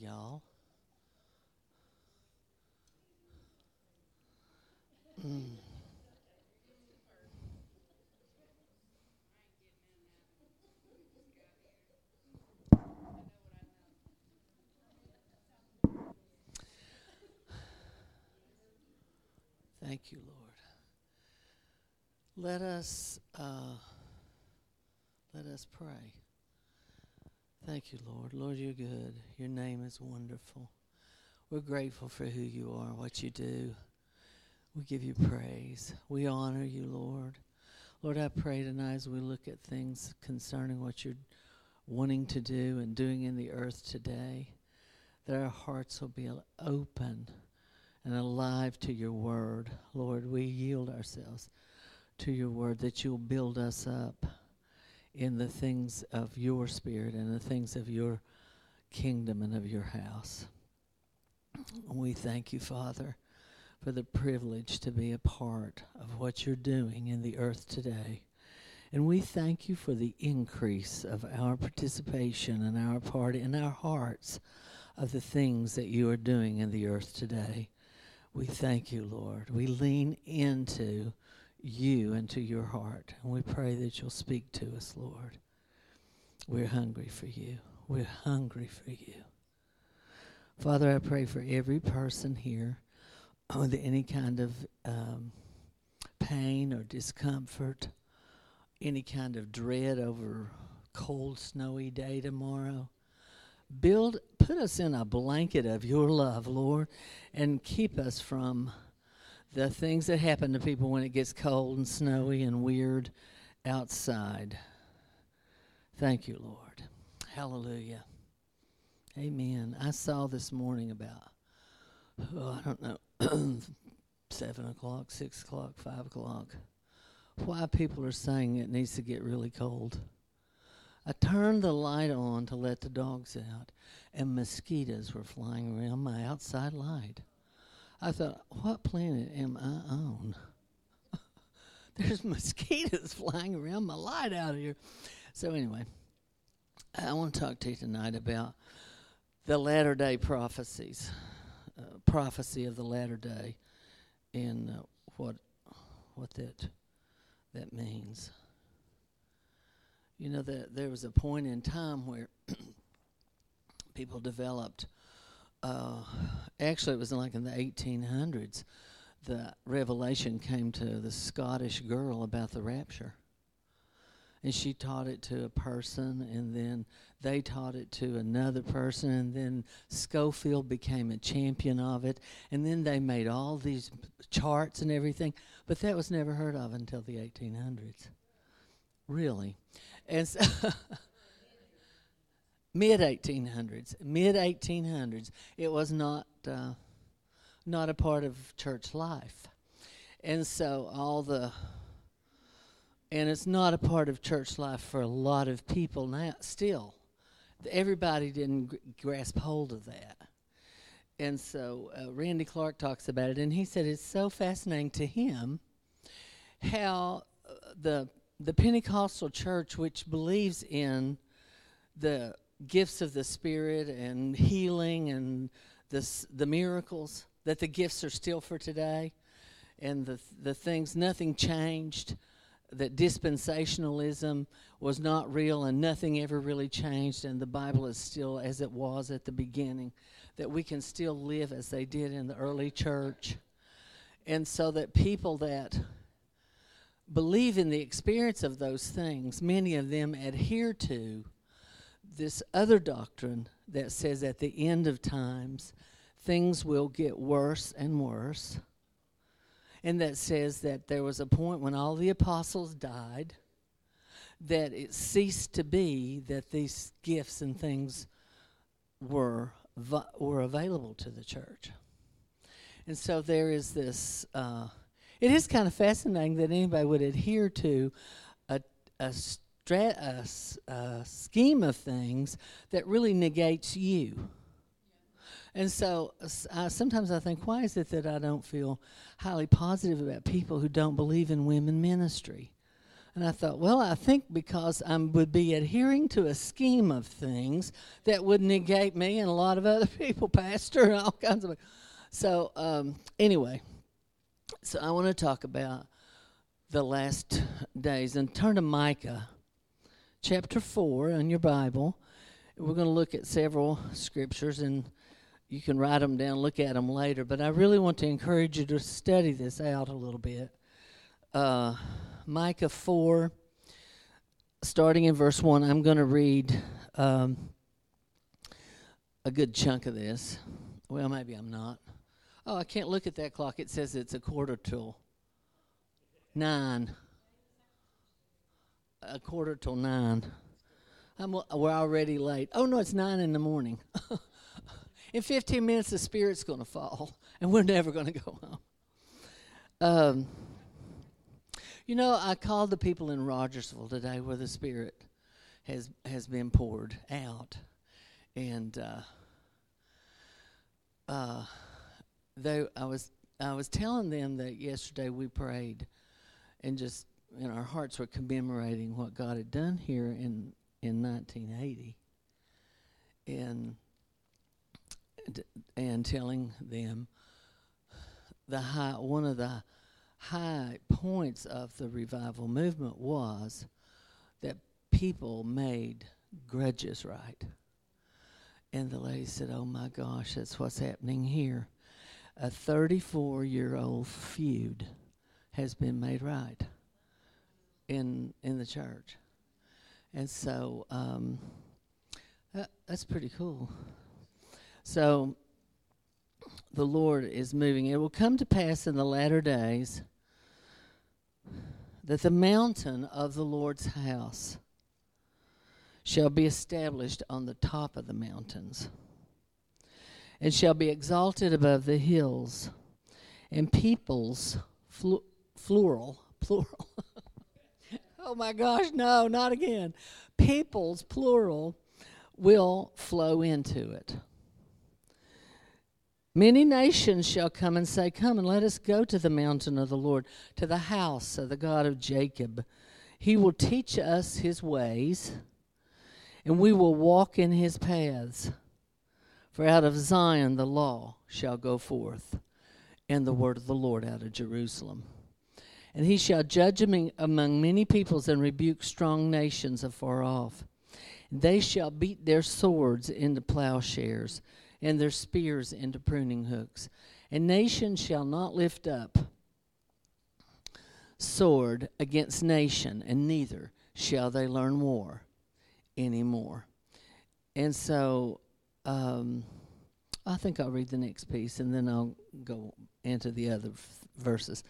y'all. Mm. Thank you, Lord. Let us uh, let us pray. Thank you, Lord. Lord, you're good. Your name is wonderful. We're grateful for who you are, what you do. We give you praise. We honor you, Lord. Lord, I pray tonight as we look at things concerning what you're wanting to do and doing in the earth today, that our hearts will be open and alive to your word. Lord, we yield ourselves to your word that you'll build us up in the things of your spirit and the things of your kingdom and of your house. We thank you, Father, for the privilege to be a part of what you're doing in the earth today. And we thank you for the increase of our participation and our part in our hearts of the things that you are doing in the earth today. We thank you, Lord. We lean into you into your heart. And we pray that you'll speak to us, Lord. We're hungry for you. We're hungry for you. Father, I pray for every person here with any kind of um, pain or discomfort, any kind of dread over cold, snowy day tomorrow build put us in a blanket of your love lord and keep us from the things that happen to people when it gets cold and snowy and weird outside. Thank you lord. Hallelujah. Amen. I saw this morning about oh, i don't know seven o'clock six o'clock five o'clock why people are saying it needs to get really cold. I turned the light on to let the dogs out, and mosquitoes were flying around my outside light. I thought, what planet am I on? There's mosquitoes flying around my light out here. So, anyway, I want to talk to you tonight about the latter day prophecies, uh, prophecy of the latter day, and uh, what what that that means. You know that there was a point in time where people developed. Uh, actually, it was like in the 1800s. The revelation came to the Scottish girl about the rapture, and she taught it to a person, and then they taught it to another person, and then Scofield became a champion of it, and then they made all these charts and everything, but that was never heard of until the 1800s. Really. And so mid 1800s, mid 1800s, it was not uh, not a part of church life, and so all the and it's not a part of church life for a lot of people now. Still, everybody didn't grasp hold of that. And so uh, Randy Clark talks about it, and he said it's so fascinating to him how uh, the the Pentecostal church, which believes in the gifts of the Spirit and healing and the, the miracles, that the gifts are still for today, and the, the things, nothing changed, that dispensationalism was not real and nothing ever really changed, and the Bible is still as it was at the beginning, that we can still live as they did in the early church. And so that people that believe in the experience of those things, many of them adhere to this other doctrine that says at the end of times, things will get worse and worse. And that says that there was a point when all the apostles died, that it ceased to be that these gifts and things were, were available to the church. And so there is this. Uh, it is kind of fascinating that anybody would adhere to a, a, a, a scheme of things that really negates you. And so uh, sometimes I think, why is it that I don't feel highly positive about people who don't believe in women ministry? And I thought, well, I think because I would be adhering to a scheme of things that would negate me and a lot of other people, pastor, and all kinds of. So um, anyway, so I want to talk about the last days and turn to Micah, chapter four in your Bible. We're going to look at several scriptures and you can write them down, look at them later. But I really want to encourage you to study this out a little bit. Uh, Micah 4, starting in verse 1, I'm going to read um, a good chunk of this. Well, maybe I'm not. Oh, I can't look at that clock. It says it's a quarter till nine. A quarter till nine. I'm, we're already late. Oh, no, it's nine in the morning. in 15 minutes, the Spirit's going to fall, and we're never going to go home. Um, you know, I called the people in Rogersville today where the Spirit has has been poured out, and uh, uh, they I was I was telling them that yesterday we prayed, and just in our hearts were commemorating what God had done here in in 1980, and and telling them the high one of the high points of the revival movement was that people made grudges right. And the lady said, Oh my gosh, that's what's happening here. A 34 year old feud has been made right in, in the church. And so um, that, that's pretty cool. So the Lord is moving. It will come to pass in the latter days that the mountain of the Lord's house shall be established on the top of the mountains and shall be exalted above the hills, and peoples, flu- plural, plural. Oh my gosh, no, not again. Peoples, plural, will flow into it. Many nations shall come and say, Come and let us go to the mountain of the Lord, to the house of the God of Jacob. He will teach us his ways, and we will walk in his paths. For out of Zion the law shall go forth, and the word of the Lord out of Jerusalem. And he shall judge among many peoples and rebuke strong nations afar off. They shall beat their swords into plowshares and their spears into pruning hooks. And nation shall not lift up sword against nation, and neither shall they learn war anymore. And so um, I think I'll read the next piece and then I'll go into the other f- verses.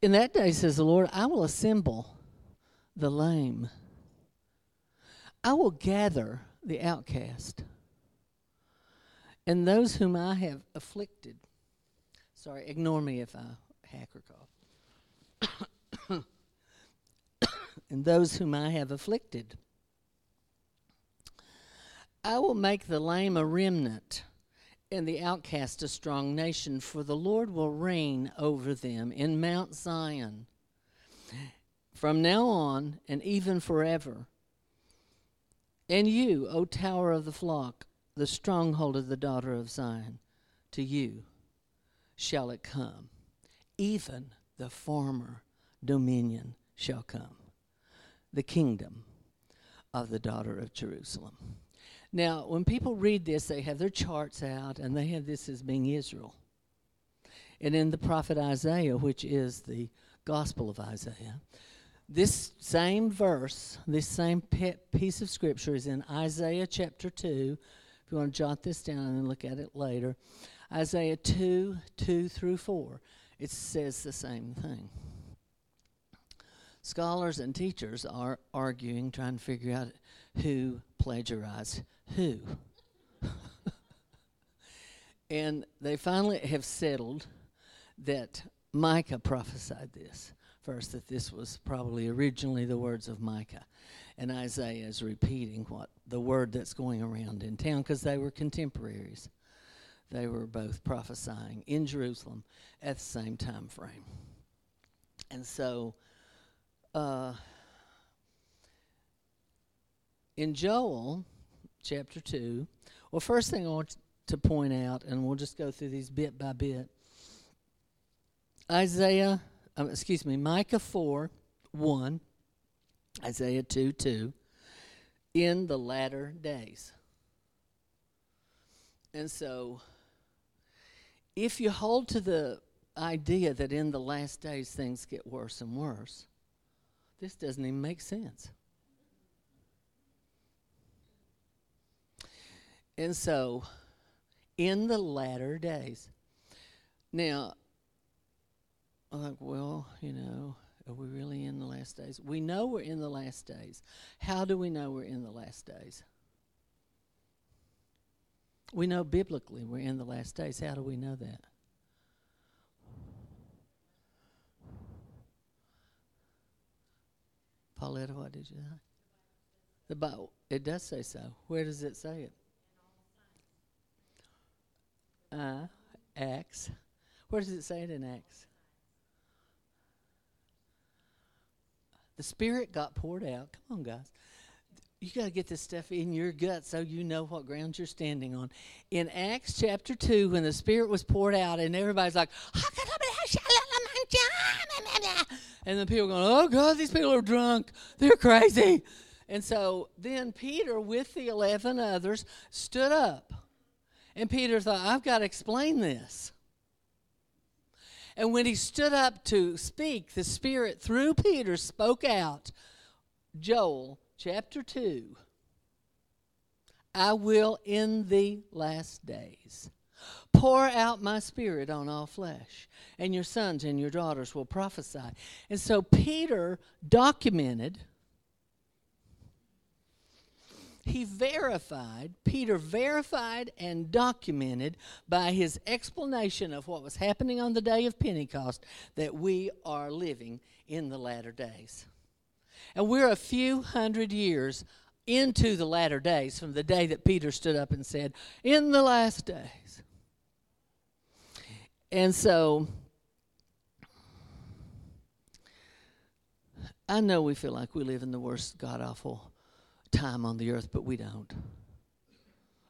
In that day, says the Lord, I will assemble the lame, I will gather the outcast and those whom I have afflicted. Sorry, ignore me if I hack or cough. and those whom I have afflicted. I will make the lame a remnant and the outcast a strong nation, for the Lord will reign over them in Mount Zion from now on and even forever. And you, O tower of the flock, the stronghold of the daughter of Zion. To you shall it come, even the former dominion shall come, the kingdom of the daughter of Jerusalem. Now, when people read this, they have their charts out and they have this as being Israel. And in the prophet Isaiah, which is the gospel of Isaiah, this same verse, this same piece of scripture is in Isaiah chapter 2, if you want to jot this down and look at it later, Isaiah 2 2 through 4, it says the same thing. Scholars and teachers are arguing, trying to figure out who plagiarized who. and they finally have settled that Micah prophesied this first, that this was probably originally the words of Micah and Isaiah is repeating what the word that's going around in town because they were contemporaries. They were both prophesying in Jerusalem at the same time frame. And so uh, in Joel chapter 2, well, first thing I want to point out, and we'll just go through these bit by bit. Isaiah, um, excuse me, Micah 4 1, Isaiah 2 2, in the latter days. And so, if you hold to the idea that in the last days things get worse and worse, this doesn't even make sense. And so, in the latter days. Now, I'm like, well, you know, are we really in the last days? We know we're in the last days. How do we know we're in the last days? We know biblically we're in the last days. How do we know that? Pauletta, what did you say? The Bible. It does say so. Where does it say it? Uh, Acts. Where does it say it in Acts? The Spirit got poured out. Come on, guys. You got to get this stuff in your gut so you know what ground you're standing on. In Acts chapter 2, when the Spirit was poured out, and everybody's like, and the people going, oh, God, these people are drunk. They're crazy. And so then Peter, with the 11 others, stood up and Peter thought, I've got to explain this. And when he stood up to speak, the Spirit, through Peter, spoke out Joel chapter 2 I will in the last days pour out my spirit on all flesh, and your sons and your daughters will prophesy. And so Peter documented he verified, Peter verified and documented by his explanation of what was happening on the day of Pentecost that we are living in the latter days. And we're a few hundred years into the latter days from the day that Peter stood up and said, In the last days. And so I know we feel like we live in the worst god awful time on the earth, but we don't.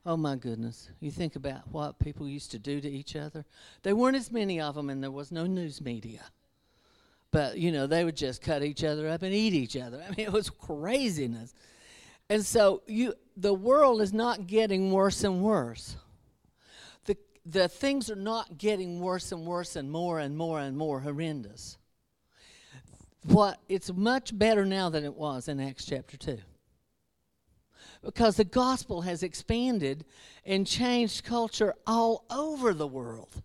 Oh my goodness. You think about what people used to do to each other. There weren't as many of them, and there was no news media. But, you know, they would just cut each other up and eat each other. I mean, it was craziness. And so you, the world is not getting worse and worse. The, the things are not getting worse and worse and more and more and more horrendous. What, it's much better now than it was in Acts chapter 2 because the gospel has expanded and changed culture all over the world.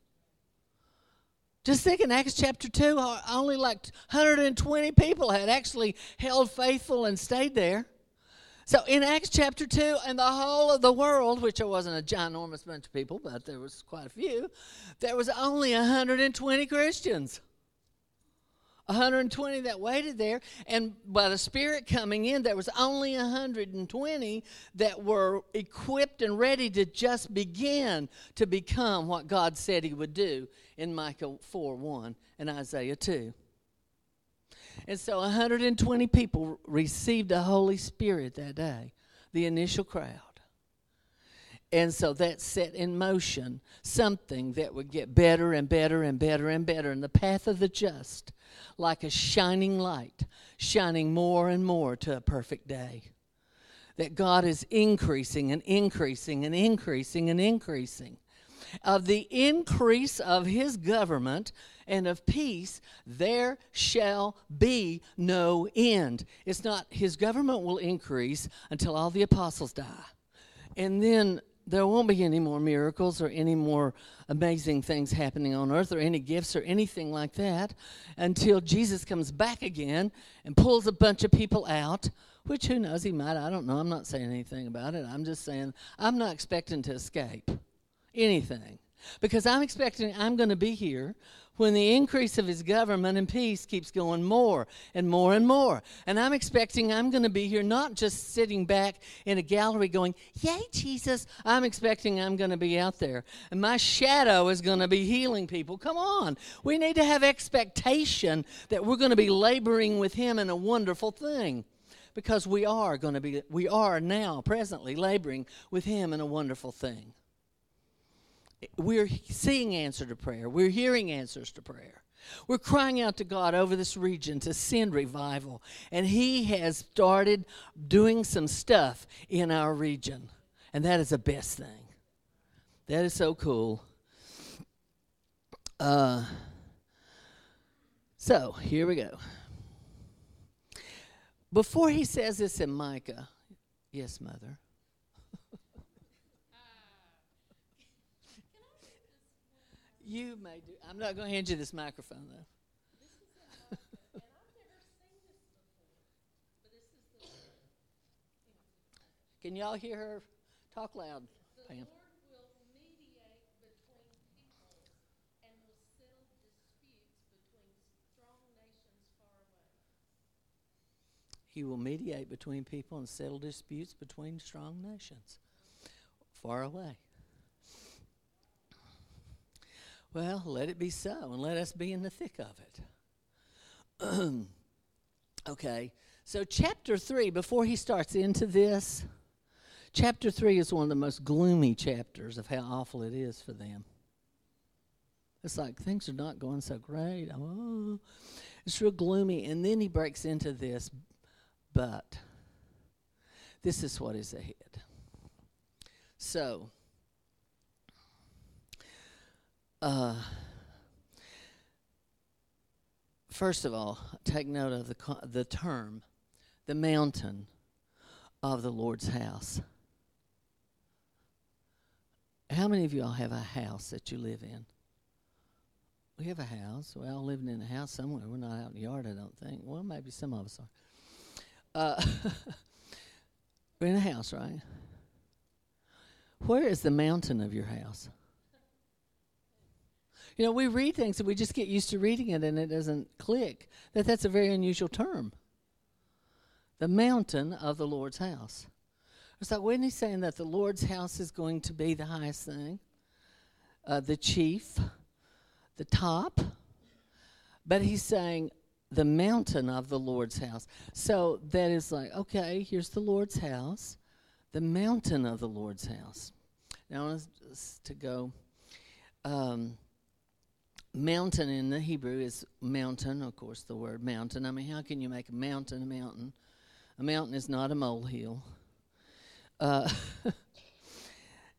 Just think in Acts chapter 2, only like 120 people had actually held faithful and stayed there. So in Acts chapter 2, and the whole of the world, which there wasn't a ginormous bunch of people, but there was quite a few, there was only 120 Christians. 120 that waited there and by the spirit coming in there was only 120 that were equipped and ready to just begin to become what god said he would do in micah 4 1 and isaiah 2 and so 120 people received the holy spirit that day the initial crowd and so that set in motion something that would get better and better and better and better. And the path of the just, like a shining light, shining more and more to a perfect day. That God is increasing and increasing and increasing and increasing. Of the increase of his government and of peace, there shall be no end. It's not his government will increase until all the apostles die. And then there won't be any more miracles or any more amazing things happening on earth or any gifts or anything like that until Jesus comes back again and pulls a bunch of people out. Which who knows, he might. I don't know. I'm not saying anything about it. I'm just saying I'm not expecting to escape anything. Because I'm expecting I'm going to be here when the increase of his government and peace keeps going more and more and more. And I'm expecting I'm going to be here not just sitting back in a gallery going, Yay, Jesus. I'm expecting I'm going to be out there. And my shadow is going to be healing people. Come on. We need to have expectation that we're going to be laboring with him in a wonderful thing. Because we are going to be, we are now presently laboring with him in a wonderful thing we're seeing answer to prayer. We're hearing answers to prayer. We're crying out to God over this region to send revival. And He has started doing some stuff in our region. And that is the best thing. That is so cool. Uh, so, here we go. Before he says this in Micah, yes, Mother. You may do. I'm not going to hand you this microphone, though. Can y'all hear her? Talk loud, Pam. He will mediate between people and settle disputes between strong nations far away. Well, let it be so, and let us be in the thick of it. okay, so chapter 3, before he starts into this, chapter 3 is one of the most gloomy chapters of how awful it is for them. It's like things are not going so great. Oh, it's real gloomy. And then he breaks into this, but this is what is ahead. So, Uh, first of all, take note of the, the term, the mountain of the Lord's house. How many of y'all have a house that you live in? We have a house. We're all living in a house somewhere. We're not out in the yard, I don't think. Well, maybe some of us are. Uh, we're in a house, right? Where is the mountain of your house? You know, we read things and we just get used to reading it and it doesn't click that that's a very unusual term. The mountain of the Lord's house. It's like, wasn't he saying that the Lord's house is going to be the highest thing? Uh, the chief, the top. But he's saying the mountain of the Lord's house. So that is like, okay, here's the Lord's house, the mountain of the Lord's house. Now, I want us to go. Um, mountain in the Hebrew is mountain, of course, the word mountain. I mean, how can you make a mountain a mountain? A mountain is not a molehill. Uh,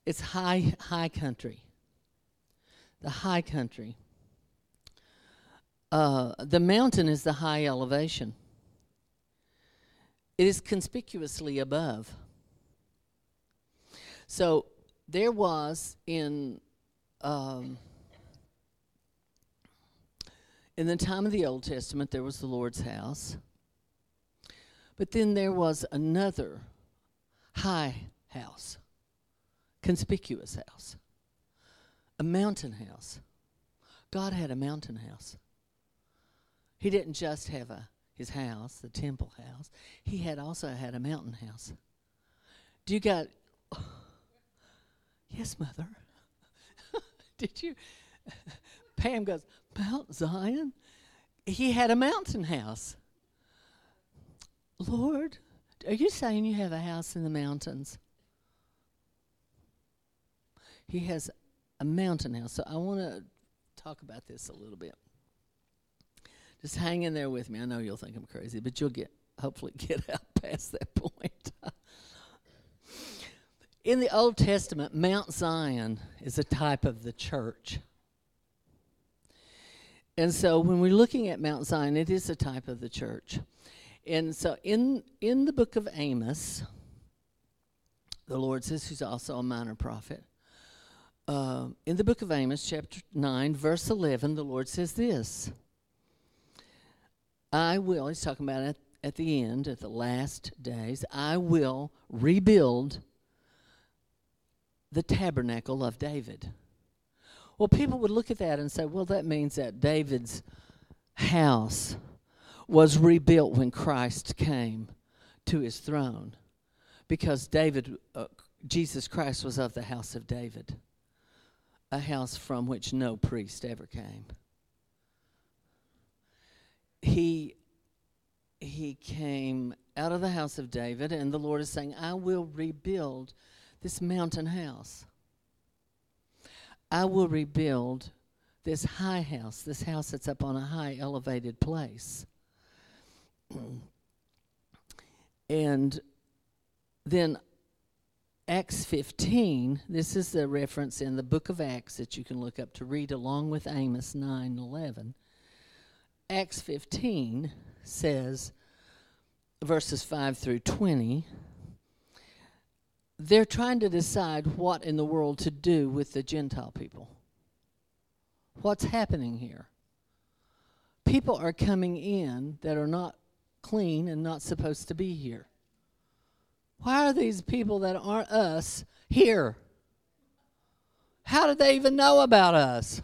it's high, high country. The high country. Uh, the mountain is the high elevation. It is conspicuously above. So there was in um, in the time of the Old Testament, there was the Lord's house. But then there was another high house, conspicuous house, a mountain house. God had a mountain house. He didn't just have a his house, the temple house. He had also had a mountain house. Do you got Yes, mother. Did you Pam goes, Mount Zion? He had a mountain house. Lord, are you saying you have a house in the mountains? He has a mountain house. So I want to talk about this a little bit. Just hang in there with me. I know you'll think I'm crazy, but you'll get hopefully get out past that point. in the Old Testament, Mount Zion is a type of the church. And so when we're looking at Mount Zion, it is a type of the church. And so in in the book of Amos, the Lord says, who's also a minor prophet. Uh, in the book of Amos, chapter 9, verse 11, the Lord says this I will, he's talking about at, at the end, at the last days, I will rebuild the tabernacle of David. Well, people would look at that and say, well, that means that David's house was rebuilt when Christ came to his throne because David, uh, Jesus Christ was of the house of David, a house from which no priest ever came. He he came out of the house of David, and the Lord is saying, I will rebuild this mountain house. I will rebuild this high house, this house that's up on a high elevated place. and then Acts 15, this is the reference in the book of Acts that you can look up to read along with Amos 9 11. Acts 15 says, verses 5 through 20, they're trying to decide what in the world to do with the Gentile people. What's happening here? People are coming in that are not clean and not supposed to be here. Why are these people that aren't us here? How did they even know about us?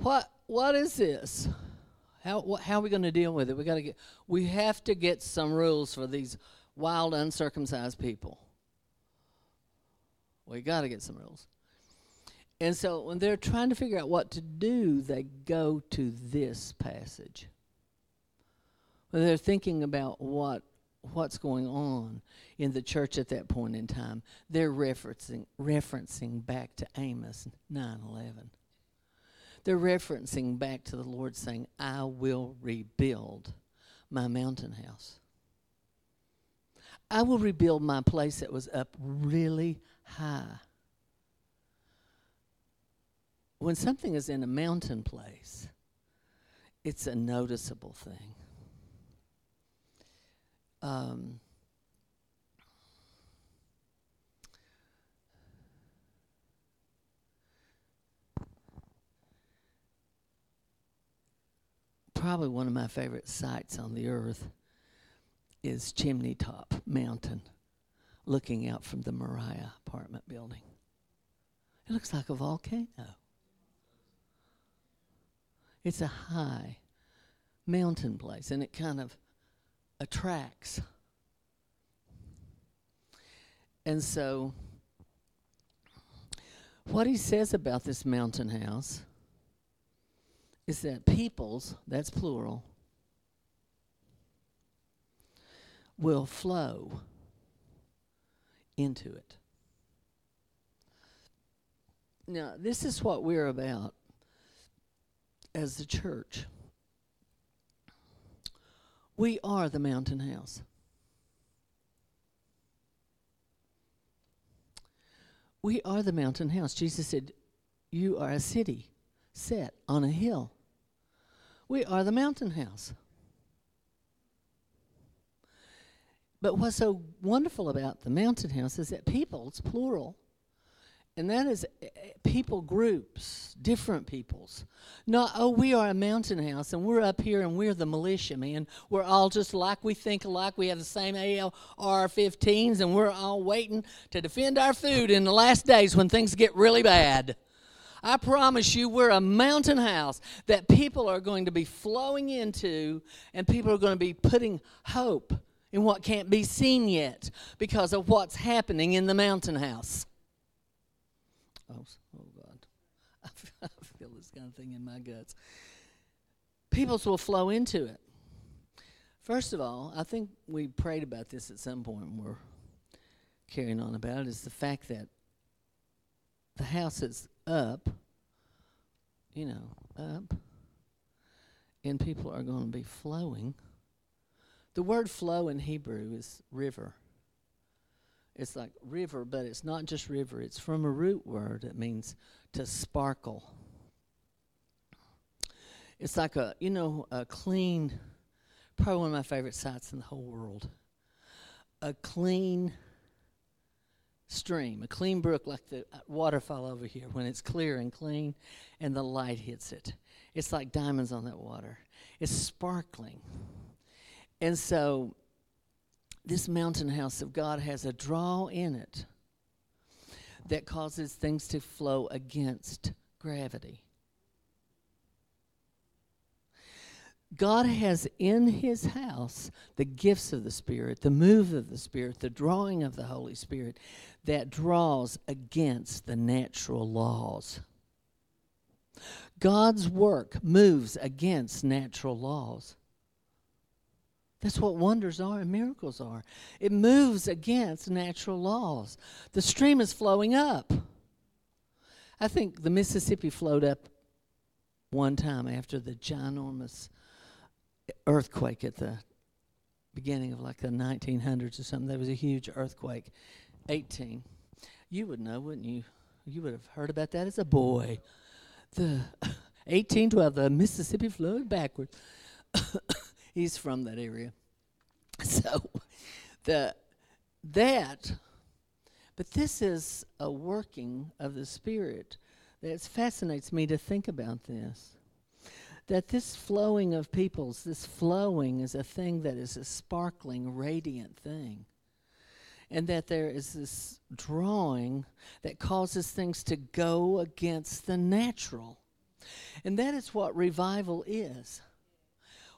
What what is this? How how are we going to deal with it? We got to get we have to get some rules for these wild uncircumcised people. We got to get some rules. And so when they're trying to figure out what to do, they go to this passage. When they're thinking about what what's going on in the church at that point in time, they're referencing referencing back to Amos 9:11. They're referencing back to the Lord saying, "I will rebuild my mountain house. I will rebuild my place that was up really high." When something is in a mountain place, it's a noticeable thing um, probably one of my favorite sights on the earth is Chimney Top Mountain, looking out from the Mariah apartment building. It looks like a volcano. It's a high mountain place, and it kind of attracts. And so, what he says about this mountain house is that peoples, that's plural, will flow into it. Now, this is what we're about as the church. We are the mountain house. We are the mountain house. Jesus said, You are a city set on a hill. We are the mountain house. But what's so wonderful about the mountain house is that people, it's plural, and that is eh, eh, people groups, different peoples. Not, oh, we are a mountain house and we're up here and we're the militia, man. We're all just like we think alike. We have the same AR 15s and we're all waiting to defend our food in the last days when things get really bad. I promise you, we're a mountain house that people are going to be flowing into and people are going to be putting hope in what can't be seen yet because of what's happening in the mountain house. Oh, oh God. I feel, this kind of thing in my guts. Peoples will flow into it. First of all, I think we prayed about this at some point and we're carrying on about it, is the fact that the house is up, you know, up, and people are going to be flowing. The word flow in Hebrew is river. It's like river, but it's not just river. It's from a root word. that means to sparkle. It's like a, you know, a clean, probably one of my favorite sights in the whole world. A clean stream, a clean brook like the waterfall over here when it's clear and clean and the light hits it. It's like diamonds on that water. It's sparkling. And so this mountain house of God has a draw in it that causes things to flow against gravity. God has in his house the gifts of the Spirit, the move of the Spirit, the drawing of the Holy Spirit that draws against the natural laws. God's work moves against natural laws. That's what wonders are and miracles are. It moves against natural laws. The stream is flowing up. I think the Mississippi flowed up one time after the ginormous earthquake at the beginning of like the 1900s or something. There was a huge earthquake. 18. You would know, wouldn't you? You would have heard about that as a boy. The 1812, the Mississippi flowed backwards. He's from that area. So the that but this is a working of the spirit that fascinates me to think about this that this flowing of peoples, this flowing is a thing that is a sparkling, radiant thing. And that there is this drawing that causes things to go against the natural. And that is what revival is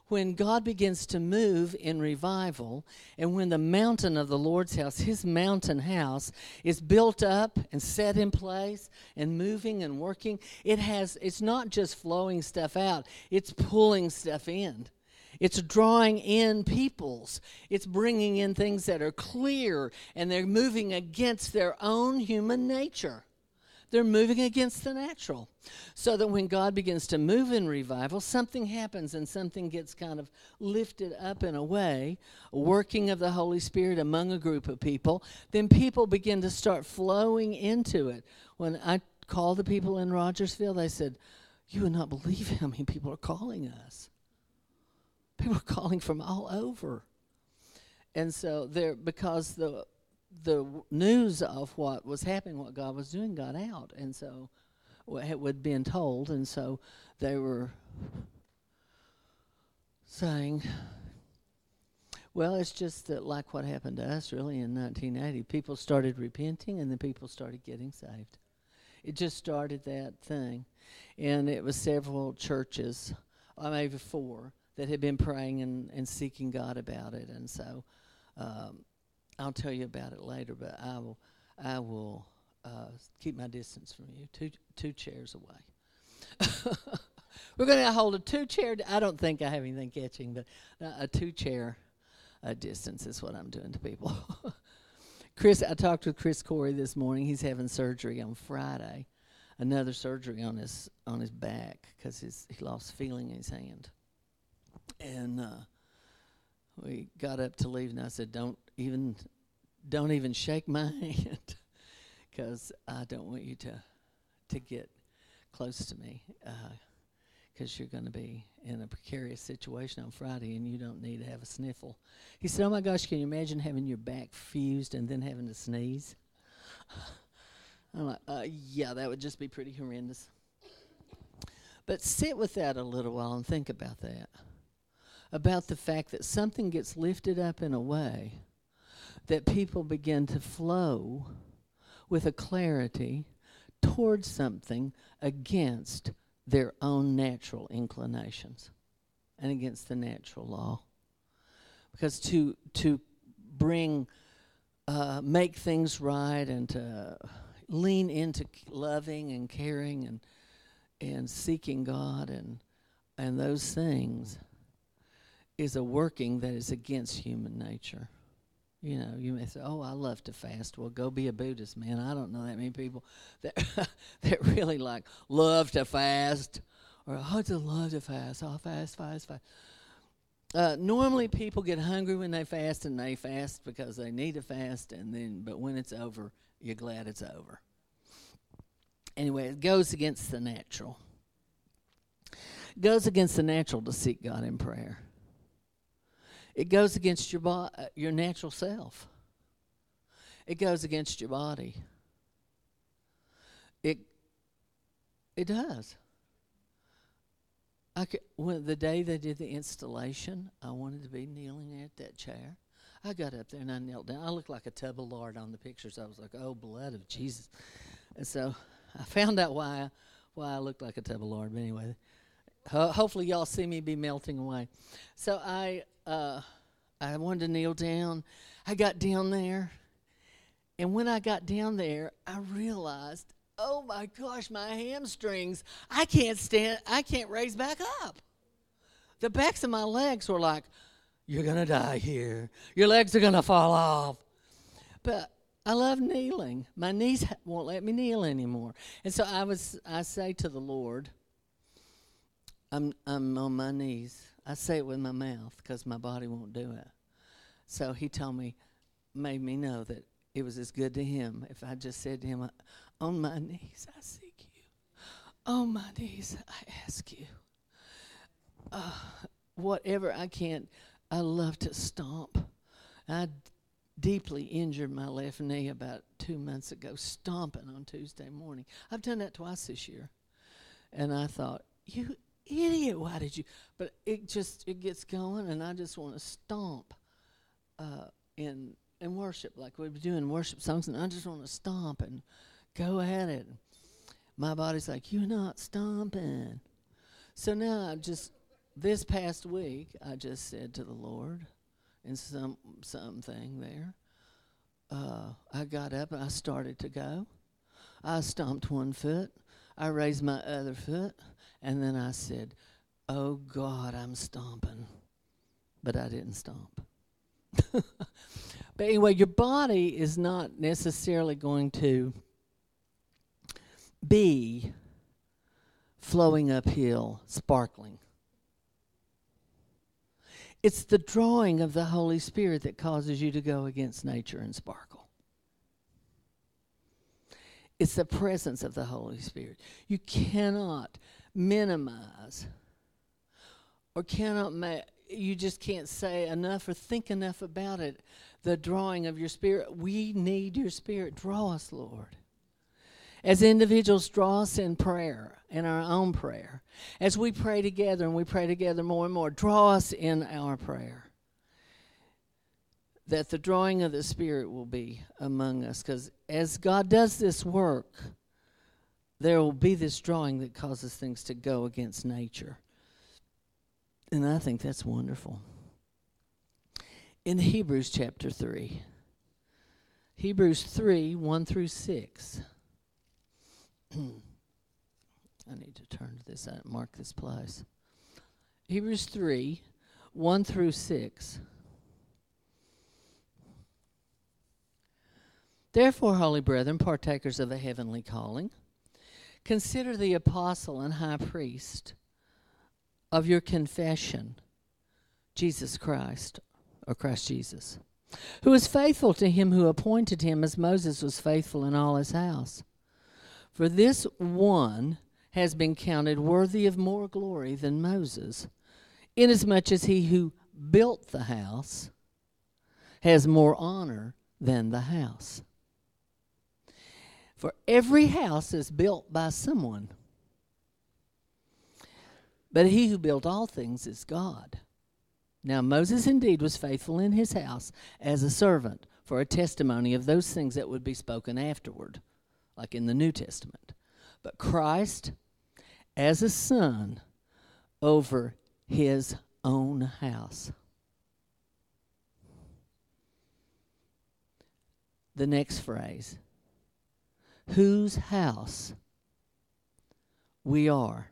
when God begins to move in revival, and when the mountain of the Lord's house, his mountain house, is built up and set in place and moving and working, it has it's not just flowing stuff out, it's pulling stuff in. It's drawing in peoples. It's bringing in things that are clear and they're moving against their own human nature. They're moving against the natural. So that when God begins to move in revival, something happens and something gets kind of lifted up in a way, working of the Holy Spirit among a group of people. Then people begin to start flowing into it. When I called the people in Rogersville, they said, You would not believe how many people are calling us. People are calling from all over. And so there because the the news of what was happening, what God was doing, got out, and so what had been told, and so they were saying, "Well, it's just that, like what happened to us, really in 1980, people started repenting, and then people started getting saved. It just started that thing, and it was several churches, or uh, maybe four, that had been praying and, and seeking God about it, and so." Um, I'll tell you about it later, but I will, I will uh, keep my distance from you, two two chairs away. We're going to hold a two chair. I don't think I have anything catching, but uh, a two chair uh, distance is what I'm doing to people. Chris, I talked with Chris Corey this morning. He's having surgery on Friday, another surgery on his on his back because he lost feeling in his hand, and uh, we got up to leave, and I said, "Don't even don't even shake my hand because I don't want you to to get close to me because uh, you're going to be in a precarious situation on Friday and you don't need to have a sniffle. He said, "Oh my gosh, can you imagine having your back fused and then having to sneeze?" I'm like, uh, "Yeah, that would just be pretty horrendous." But sit with that a little while and think about that. About the fact that something gets lifted up in a way that people begin to flow with a clarity towards something against their own natural inclinations and against the natural law. Because to to bring uh, make things right and to lean into loving and caring and and seeking God and and those things is a working that is against human nature. You know, you may say, "Oh, I love to fast." Well, go be a Buddhist, man. I don't know that many people that that really like love to fast, or oh, I just love to fast. I'll fast, fast, fast. Uh, normally, people get hungry when they fast, and they fast because they need to fast, and then, but when it's over, you're glad it's over. Anyway, it goes against the natural. It goes against the natural to seek God in prayer. It goes against your bo- uh, your natural self. It goes against your body. It it does. I could, when the day they did the installation, I wanted to be kneeling at that chair. I got up there and I knelt down. I looked like a tub of lard on the pictures. I was like, oh, blood of Jesus. And so I found out why why I looked like a tub of lard. But anyway, ho- hopefully y'all see me be melting away. So I uh, I wanted to kneel down. I got down there, and when I got down there, I realized, oh my gosh, my hamstrings! I can't stand. I can't raise back up. The backs of my legs were like, you're gonna die here. Your legs are gonna fall off. But I love kneeling. My knees won't let me kneel anymore. And so I was I say to the Lord, I'm I'm on my knees. I say it with my mouth because my body won't do it. So he told me, made me know that it was as good to him if I just said to him, On my knees I seek you. On my knees I ask you. Uh, whatever I can, I love to stomp. I deeply injured my left knee about two months ago, stomping on Tuesday morning. I've done that twice this year. And I thought, you idiot, why did you? But it just, it gets going, and I just want to stomp uh, in, in worship, like we've been doing worship songs, and I just want to stomp and go at it. My body's like, you're not stomping. So now I just, this past week, I just said to the Lord, in some something there. Uh, I got up and I started to go. I stomped one foot. I raised my other foot, and then I said, "Oh God, I'm stomping," but I didn't stomp. but anyway, your body is not necessarily going to be flowing uphill, sparkling. It's the drawing of the Holy Spirit that causes you to go against nature and sparkle. It's the presence of the Holy Spirit. You cannot minimize or cannot ma- you just can't say enough or think enough about it the drawing of your spirit. We need your spirit. Draw us, Lord as individuals draw us in prayer, in our own prayer, as we pray together and we pray together more and more, draw us in our prayer. That the drawing of the Spirit will be among us. Because as God does this work, there will be this drawing that causes things to go against nature. And I think that's wonderful. In Hebrews chapter 3, Hebrews 3 1 through 6. I need to turn to this, and mark this place. Hebrews 3 1 through 6. Therefore, holy brethren, partakers of a heavenly calling, consider the apostle and high priest of your confession, Jesus Christ, or Christ Jesus, who is faithful to him who appointed him as Moses was faithful in all his house. For this one has been counted worthy of more glory than Moses, inasmuch as he who built the house has more honor than the house. For every house is built by someone, but he who built all things is God. Now, Moses indeed was faithful in his house as a servant for a testimony of those things that would be spoken afterward like in the New Testament, but Christ as a son over his own house. The next phrase whose house we are.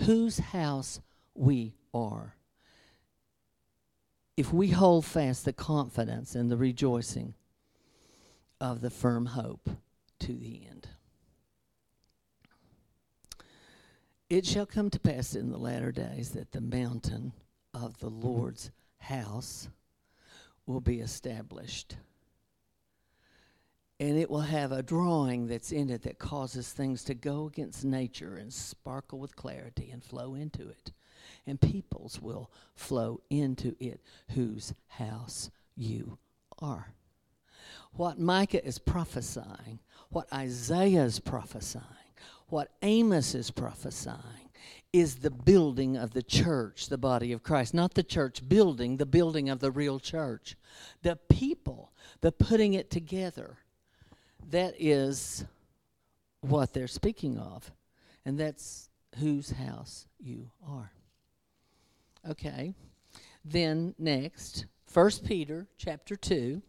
Whose house we are. If we hold fast the confidence and the rejoicing of the firm hope to the end. It shall come to pass in the latter days that the mountain of the Lord's house will be established. And it will have a drawing that's in it that causes things to go against nature and sparkle with clarity and flow into it. And peoples will flow into it whose house you are what Micah is prophesying, what Isaiah is prophesying, what Amos is prophesying, is the building of the church, the body of Christ. Not the church building, the building of the real church. The people, the putting it together. That is what they're speaking of. And that's whose house you are. Okay. Then next, First Peter chapter 2.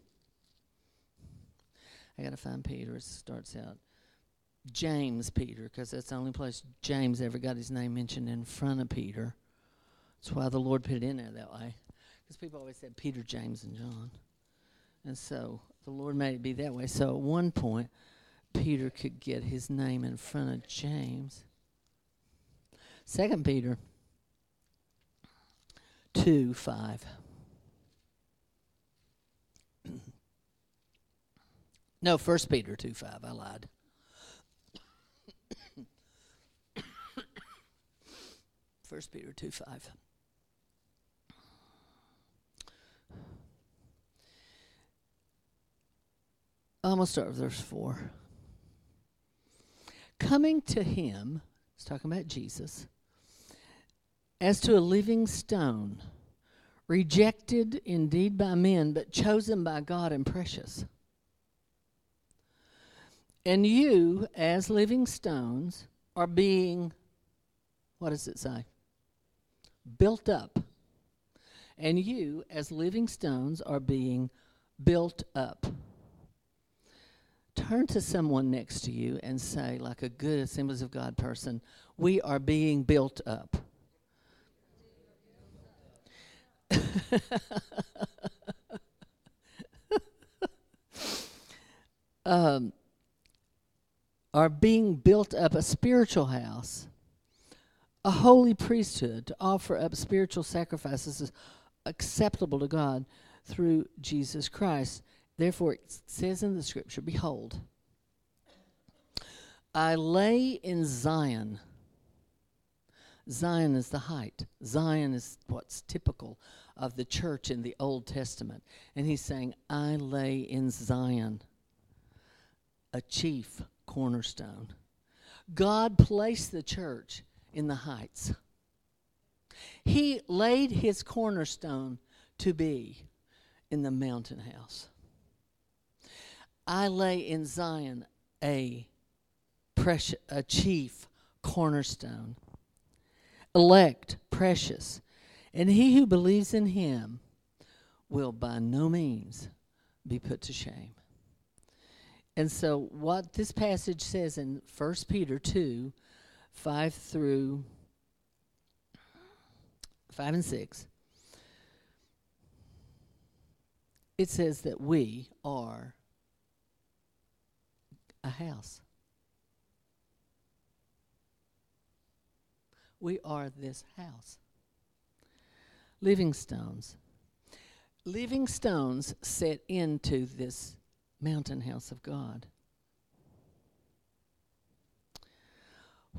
I got to find Peter. It starts out James Peter, because that's the only place James ever got his name mentioned in front of Peter. That's why the Lord put it in there that way. Because people always said Peter, James, and John. And so the Lord made it be that way. So at one point, Peter could get his name in front of James. Second Peter 2 5. no, First Peter 2 5. I lied. First Peter 2 5. I'm going to start with verse 4. Coming to him, it's talking about Jesus, as to a living stone, rejected indeed by men, but chosen by God and precious. And you, as living stones, are being, what does it say? built up. And you, as living stones, are being built up. Turn to someone next to you and say, like a good Assemblies of God person, we are being built up. um, are being built up a spiritual house a holy priesthood to offer up spiritual sacrifices acceptable to God through Jesus Christ. Therefore, it says in the scripture, Behold, I lay in Zion. Zion is the height. Zion is what's typical of the church in the Old Testament. And he's saying, I lay in Zion a chief cornerstone. God placed the church in the heights. He laid his cornerstone to be in the mountain house. I lay in Zion a precious, a chief cornerstone, elect, precious, and he who believes in him will by no means be put to shame. And so, what this passage says in 1 Peter 2 5 through 5 and 6, it says that we are a house. We are this house. Living stones. Living stones set into this mountain house of God.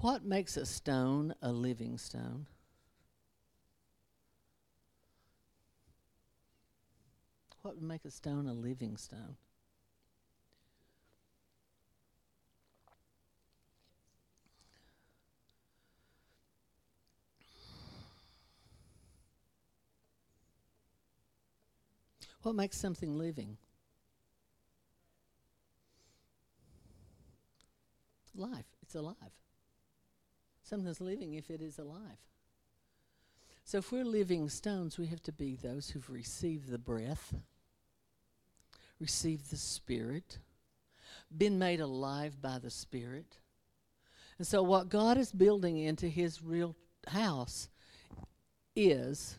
What makes a stone a living stone? What would make a stone a living stone? What makes something living? Life. It's alive. Something's living if it is alive. So if we're living stones, we have to be those who've received the breath, received the Spirit, been made alive by the Spirit. And so what God is building into his real house is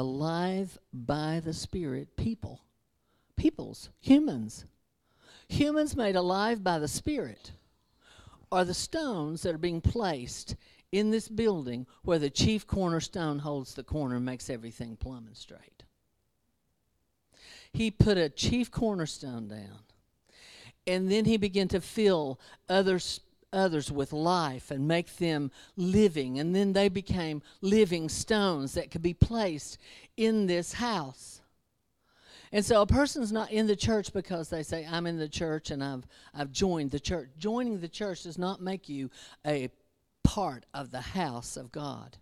alive by the Spirit people. Peoples, humans. Humans made alive by the Spirit are the stones that are being placed in this building where the chief cornerstone holds the corner and makes everything plumb and straight. He put a chief cornerstone down. And then he began to fill others others with life and make them living. And then they became living stones that could be placed in this house. And so a person's not in the church because they say, I'm in the church and I've, I've joined the church. Joining the church does not make you a part of the house of God.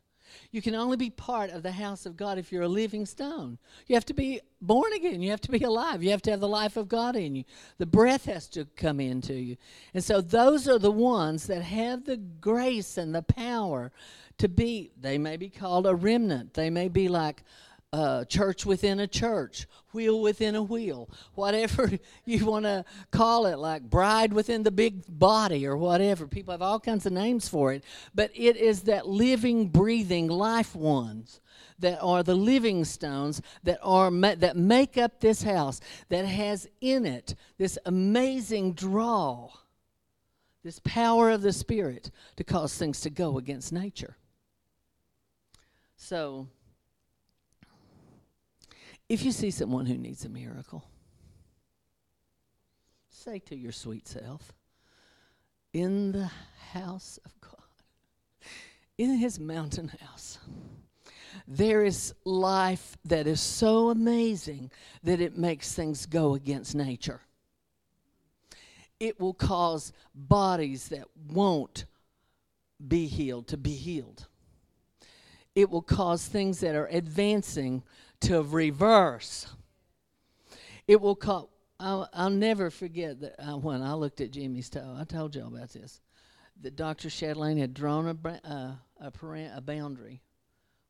You can only be part of the house of God if you're a living stone. You have to be born again. You have to be alive. You have to have the life of God in you. The breath has to come into you. And so those are the ones that have the grace and the power to be, they may be called a remnant. They may be like uh, church within a church, wheel within a wheel, whatever you want to call it, like bride within the big body or whatever. People have all kinds of names for it, but it is that living, breathing life ones that are the living stones that are that make up this house that has in it this amazing draw, this power of the Spirit to cause things to go against nature. So if you see someone who needs a miracle, say to your sweet self, in the house of God, in his mountain house, there is life that is so amazing that it makes things go against nature. It will cause bodies that won't be healed to be healed. It will cause things that are advancing to reverse. It will call. I'll, I'll never forget that uh, when I looked at Jimmy's toe. I told y'all about this. That Dr. Chatelaine had drawn a, uh, a, parent, a boundary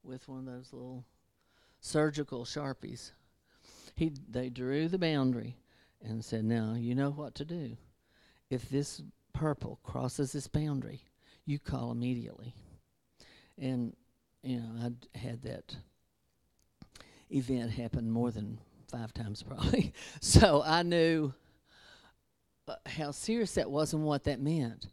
with one of those little surgical sharpies. He, they drew the boundary and said, "Now you know what to do. If this purple crosses this boundary, you call immediately." And you know, I had that event happened more than five times probably. so I knew uh, how serious that was and what that meant.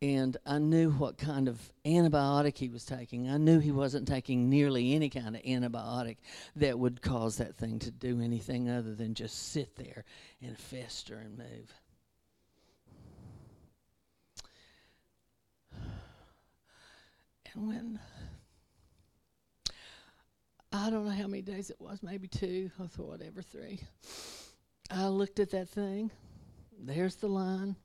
And I knew what kind of antibiotic he was taking. I knew he wasn't taking nearly any kind of antibiotic that would cause that thing to do anything other than just sit there and fester and move. And when I don't know how many days it was, maybe two or whatever, three. I looked at that thing. There's the line.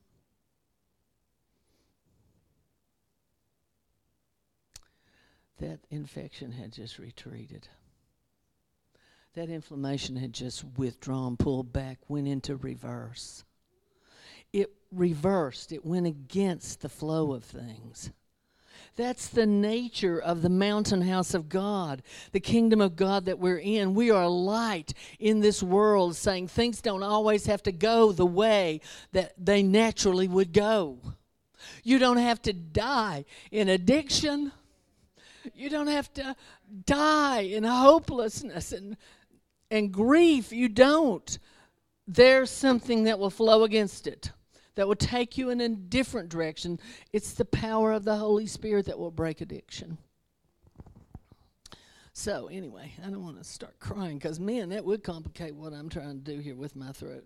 That infection had just retreated. That inflammation had just withdrawn, pulled back, went into reverse. It reversed, it went against the flow of things. That's the nature of the mountain house of God, the kingdom of God that we're in. We are light in this world, saying things don't always have to go the way that they naturally would go. You don't have to die in addiction. You don't have to die in hopelessness and, and grief. You don't. There's something that will flow against it that will take you in a different direction. It's the power of the Holy Spirit that will break addiction. So, anyway, I don't want to start crying because, man, that would complicate what I'm trying to do here with my throat.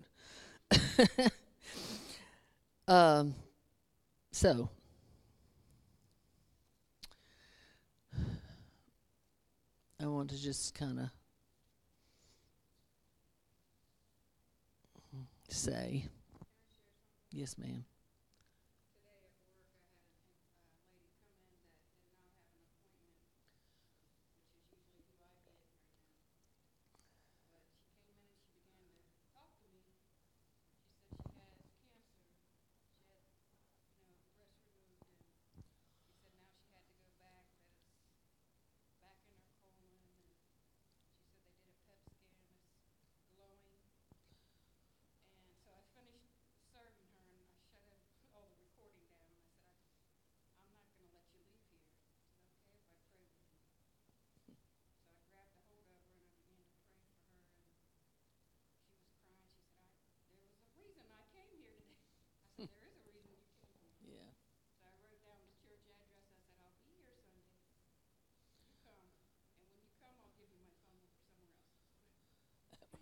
um, so, I want to just kind of say Yes, ma'am.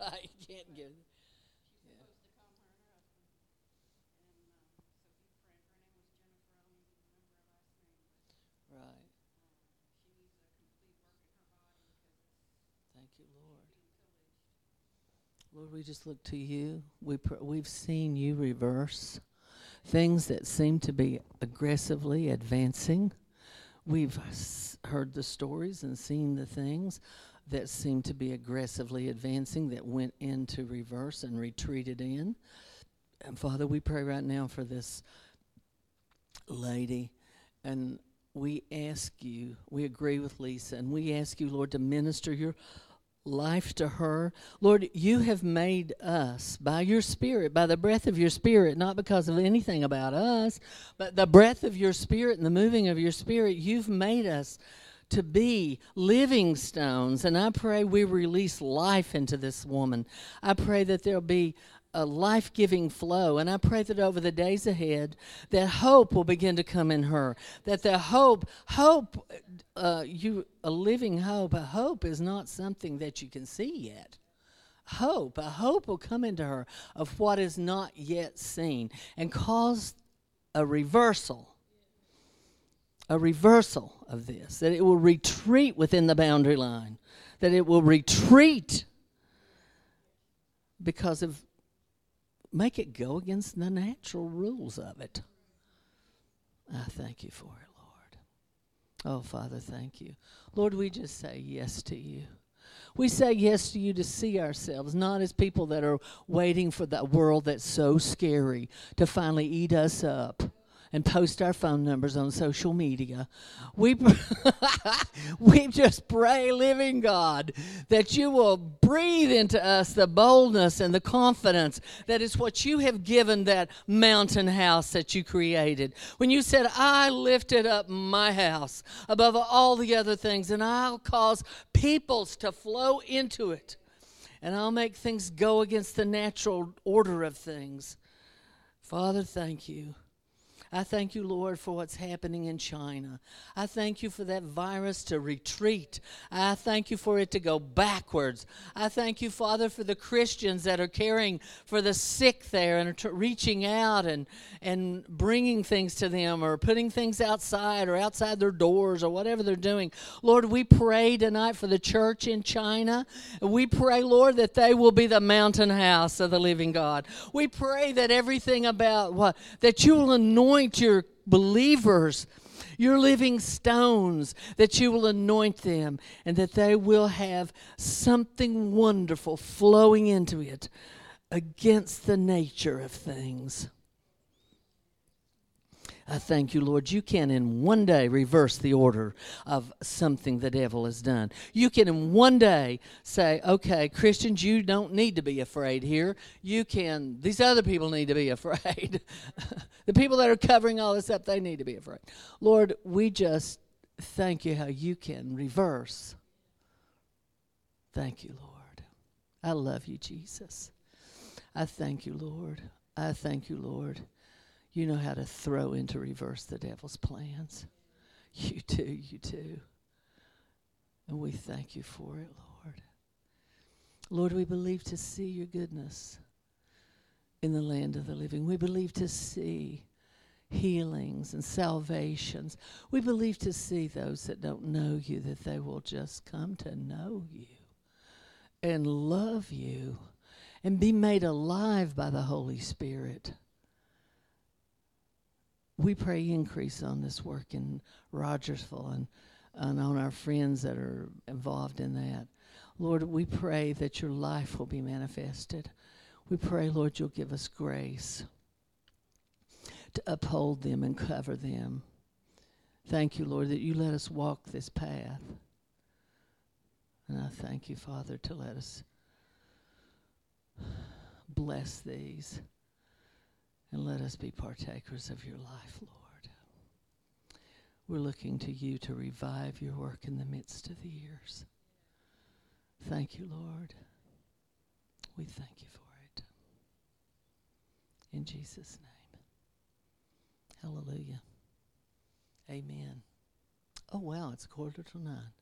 right. You can't give. Right. Thank you, Lord. Lord, we just look to you. We pr- we've seen you reverse things that seem to be aggressively advancing we've s- heard the stories and seen the things that seemed to be aggressively advancing that went into reverse and retreated in. And Father, we pray right now for this lady and we ask you, we agree with Lisa, and we ask you, Lord, to minister your life to her. Lord, you have made us by your Spirit, by the breath of your Spirit, not because of anything about us, but the breath of your Spirit and the moving of your Spirit. You've made us to be living stones. And I pray we release life into this woman. I pray that there'll be a life giving flow. And I pray that over the days ahead, that hope will begin to come in her. That the hope, hope, uh, you a living hope. A hope is not something that you can see yet. Hope, a hope will come into her of what is not yet seen and cause a reversal. A reversal of this, that it will retreat within the boundary line, that it will retreat because of make it go against the natural rules of it. I thank you for it, Lord. Oh, Father, thank you. Lord, we just say yes to you. We say yes to you to see ourselves, not as people that are waiting for that world that's so scary to finally eat us up and post our phone numbers on social media. We, we just pray, living God, that you will breathe into us the boldness and the confidence that is what you have given that mountain house that you created. When you said, I lifted up my house above all the other things, and I'll cause peoples to flow into it, and I'll make things go against the natural order of things. Father, thank you. I thank you, Lord, for what's happening in China. I thank you for that virus to retreat. I thank you for it to go backwards. I thank you, Father, for the Christians that are caring for the sick there and are t- reaching out and, and bringing things to them or putting things outside or outside their doors or whatever they're doing. Lord, we pray tonight for the church in China. We pray, Lord, that they will be the mountain house of the living God. We pray that everything about what, that you will anoint anoint your believers, your living stones, that you will anoint them and that they will have something wonderful flowing into it against the nature of things. I thank you, Lord. You can in one day reverse the order of something the devil has done. You can in one day say, okay, Christians, you don't need to be afraid here. You can, these other people need to be afraid. the people that are covering all this up, they need to be afraid. Lord, we just thank you how you can reverse. Thank you, Lord. I love you, Jesus. I thank you, Lord. I thank you, Lord. You know how to throw into reverse the devil's plans. You do, you do. And we thank you for it, Lord. Lord, we believe to see your goodness in the land of the living. We believe to see healings and salvations. We believe to see those that don't know you, that they will just come to know you and love you and be made alive by the Holy Spirit we pray increase on this work in Rogersville and, and on our friends that are involved in that. Lord, we pray that your life will be manifested. We pray, Lord, you'll give us grace to uphold them and cover them. Thank you, Lord, that you let us walk this path. And I thank you, Father, to let us bless these and let us be partakers of your life, Lord. We're looking to you to revive your work in the midst of the years. Thank you, Lord. We thank you for it. In Jesus' name. Hallelujah. Amen. Oh, wow, it's quarter to nine.